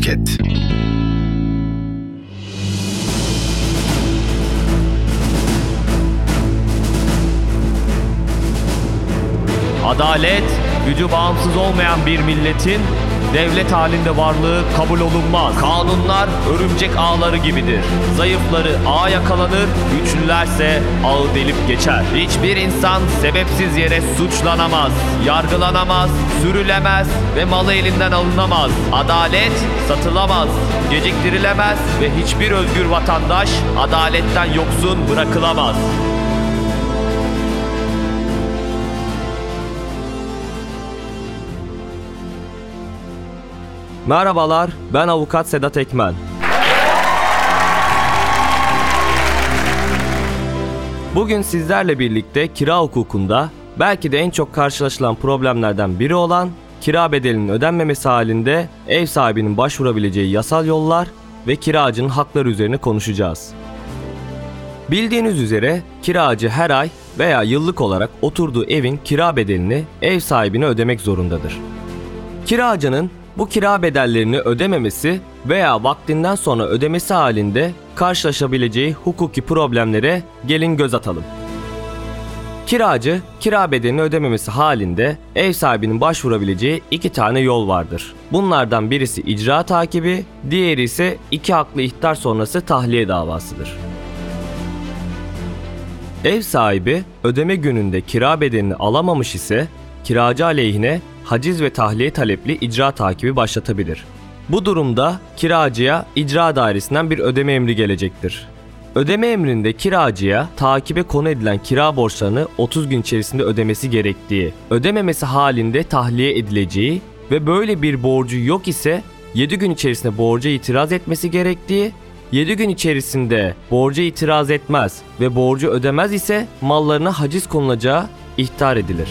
Podcast. Adalet, gücü bağımsız olmayan bir milletin devlet halinde varlığı kabul olunmaz. Kanunlar örümcek ağları gibidir. Zayıfları ağ yakalanır, güçlülerse ağı delip geçer. Hiçbir insan sebepsiz yere suçlanamaz, yargılanamaz, sürülemez ve malı elinden alınamaz. Adalet satılamaz, geciktirilemez ve hiçbir özgür vatandaş adaletten yoksun bırakılamaz. Merhabalar, ben avukat Sedat Ekmen. Bugün sizlerle birlikte kira hukukunda belki de en çok karşılaşılan problemlerden biri olan kira bedelinin ödenmemesi halinde ev sahibinin başvurabileceği yasal yollar ve kiracının hakları üzerine konuşacağız. Bildiğiniz üzere kiracı her ay veya yıllık olarak oturduğu evin kira bedelini ev sahibine ödemek zorundadır. Kiracının bu kira bedellerini ödememesi veya vaktinden sonra ödemesi halinde karşılaşabileceği hukuki problemlere gelin göz atalım. Kiracı, kira bedelini ödememesi halinde ev sahibinin başvurabileceği iki tane yol vardır. Bunlardan birisi icra takibi, diğeri ise iki haklı ihtar sonrası tahliye davasıdır. Ev sahibi ödeme gününde kira bedelini alamamış ise kiracı aleyhine haciz ve tahliye talepli icra takibi başlatabilir. Bu durumda kiracıya icra dairesinden bir ödeme emri gelecektir. Ödeme emrinde kiracıya takibe konu edilen kira borçlarını 30 gün içerisinde ödemesi gerektiği, ödememesi halinde tahliye edileceği ve böyle bir borcu yok ise 7 gün içerisinde borca itiraz etmesi gerektiği 7 gün içerisinde borca itiraz etmez ve borcu ödemez ise mallarına haciz konulacağı ihtar edilir.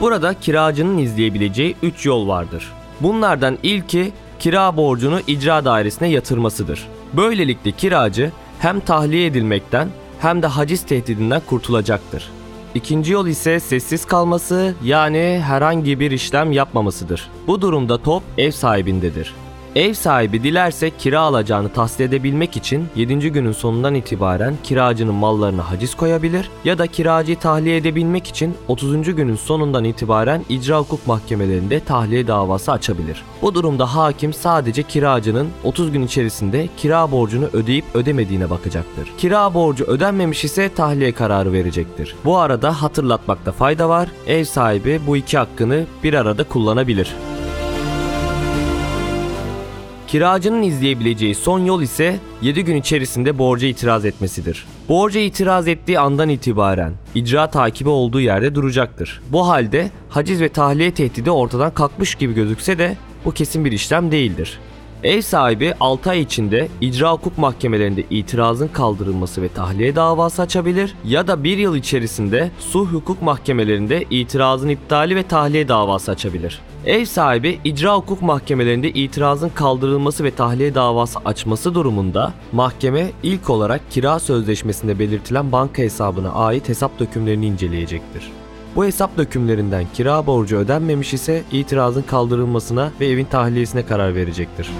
Burada kiracının izleyebileceği 3 yol vardır. Bunlardan ilki kira borcunu icra dairesine yatırmasıdır. Böylelikle kiracı hem tahliye edilmekten hem de haciz tehdidinden kurtulacaktır. İkinci yol ise sessiz kalması yani herhangi bir işlem yapmamasıdır. Bu durumda top ev sahibindedir. Ev sahibi dilerse kira alacağını tahsil edebilmek için 7. günün sonundan itibaren kiracının mallarına haciz koyabilir ya da kiracıyı tahliye edebilmek için 30. günün sonundan itibaren icra hukuk mahkemelerinde tahliye davası açabilir. Bu durumda hakim sadece kiracının 30 gün içerisinde kira borcunu ödeyip ödemediğine bakacaktır. Kira borcu ödenmemiş ise tahliye kararı verecektir. Bu arada hatırlatmakta fayda var. Ev sahibi bu iki hakkını bir arada kullanabilir. Kiracının izleyebileceği son yol ise 7 gün içerisinde borca itiraz etmesidir. Borca itiraz ettiği andan itibaren icra takibi olduğu yerde duracaktır. Bu halde haciz ve tahliye tehdidi ortadan kalkmış gibi gözükse de bu kesin bir işlem değildir. Ev sahibi 6 ay içinde icra hukuk mahkemelerinde itirazın kaldırılması ve tahliye davası açabilir ya da 1 yıl içerisinde sulh hukuk mahkemelerinde itirazın iptali ve tahliye davası açabilir. Ev sahibi icra hukuk mahkemelerinde itirazın kaldırılması ve tahliye davası açması durumunda mahkeme ilk olarak kira sözleşmesinde belirtilen banka hesabına ait hesap dökümlerini inceleyecektir. Bu hesap dökümlerinden kira borcu ödenmemiş ise itirazın kaldırılmasına ve evin tahliyesine karar verecektir.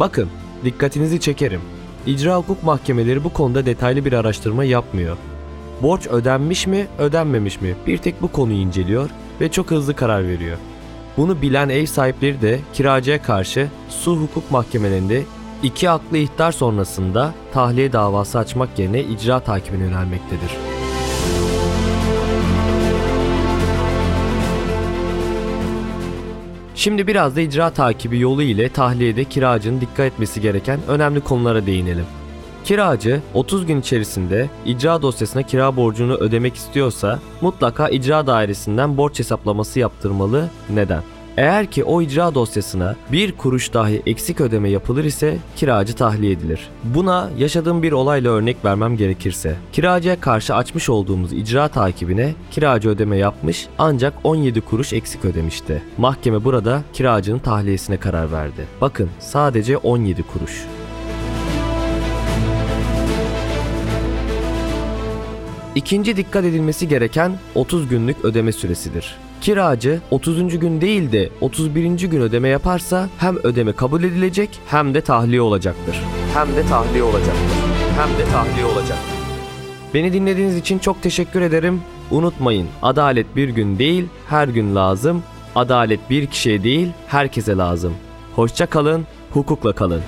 Bakın, dikkatinizi çekerim. İcra hukuk mahkemeleri bu konuda detaylı bir araştırma yapmıyor. Borç ödenmiş mi, ödenmemiş mi? Bir tek bu konuyu inceliyor ve çok hızlı karar veriyor. Bunu bilen ev sahipleri de kiracıya karşı su hukuk mahkemelerinde iki haklı ihtar sonrasında tahliye davası açmak yerine icra takibine yönelmektedir. Şimdi biraz da icra takibi yolu ile tahliyede kiracının dikkat etmesi gereken önemli konulara değinelim. Kiracı 30 gün içerisinde icra dosyasına kira borcunu ödemek istiyorsa mutlaka icra dairesinden borç hesaplaması yaptırmalı. Neden? Eğer ki o icra dosyasına bir kuruş dahi eksik ödeme yapılır ise kiracı tahliye edilir. Buna yaşadığım bir olayla örnek vermem gerekirse, kiracıya karşı açmış olduğumuz icra takibine kiracı ödeme yapmış ancak 17 kuruş eksik ödemişti. Mahkeme burada kiracının tahliyesine karar verdi. Bakın sadece 17 kuruş. İkinci dikkat edilmesi gereken 30 günlük ödeme süresidir. Kiracı 30. gün değil de 31. gün ödeme yaparsa hem ödeme kabul edilecek hem de tahliye olacaktır. Hem de tahliye olacaktır. Hem de tahliye olacaktır. Beni dinlediğiniz için çok teşekkür ederim. Unutmayın, adalet bir gün değil, her gün lazım. Adalet bir kişiye değil, herkese lazım. Hoşça kalın, hukukla kalın.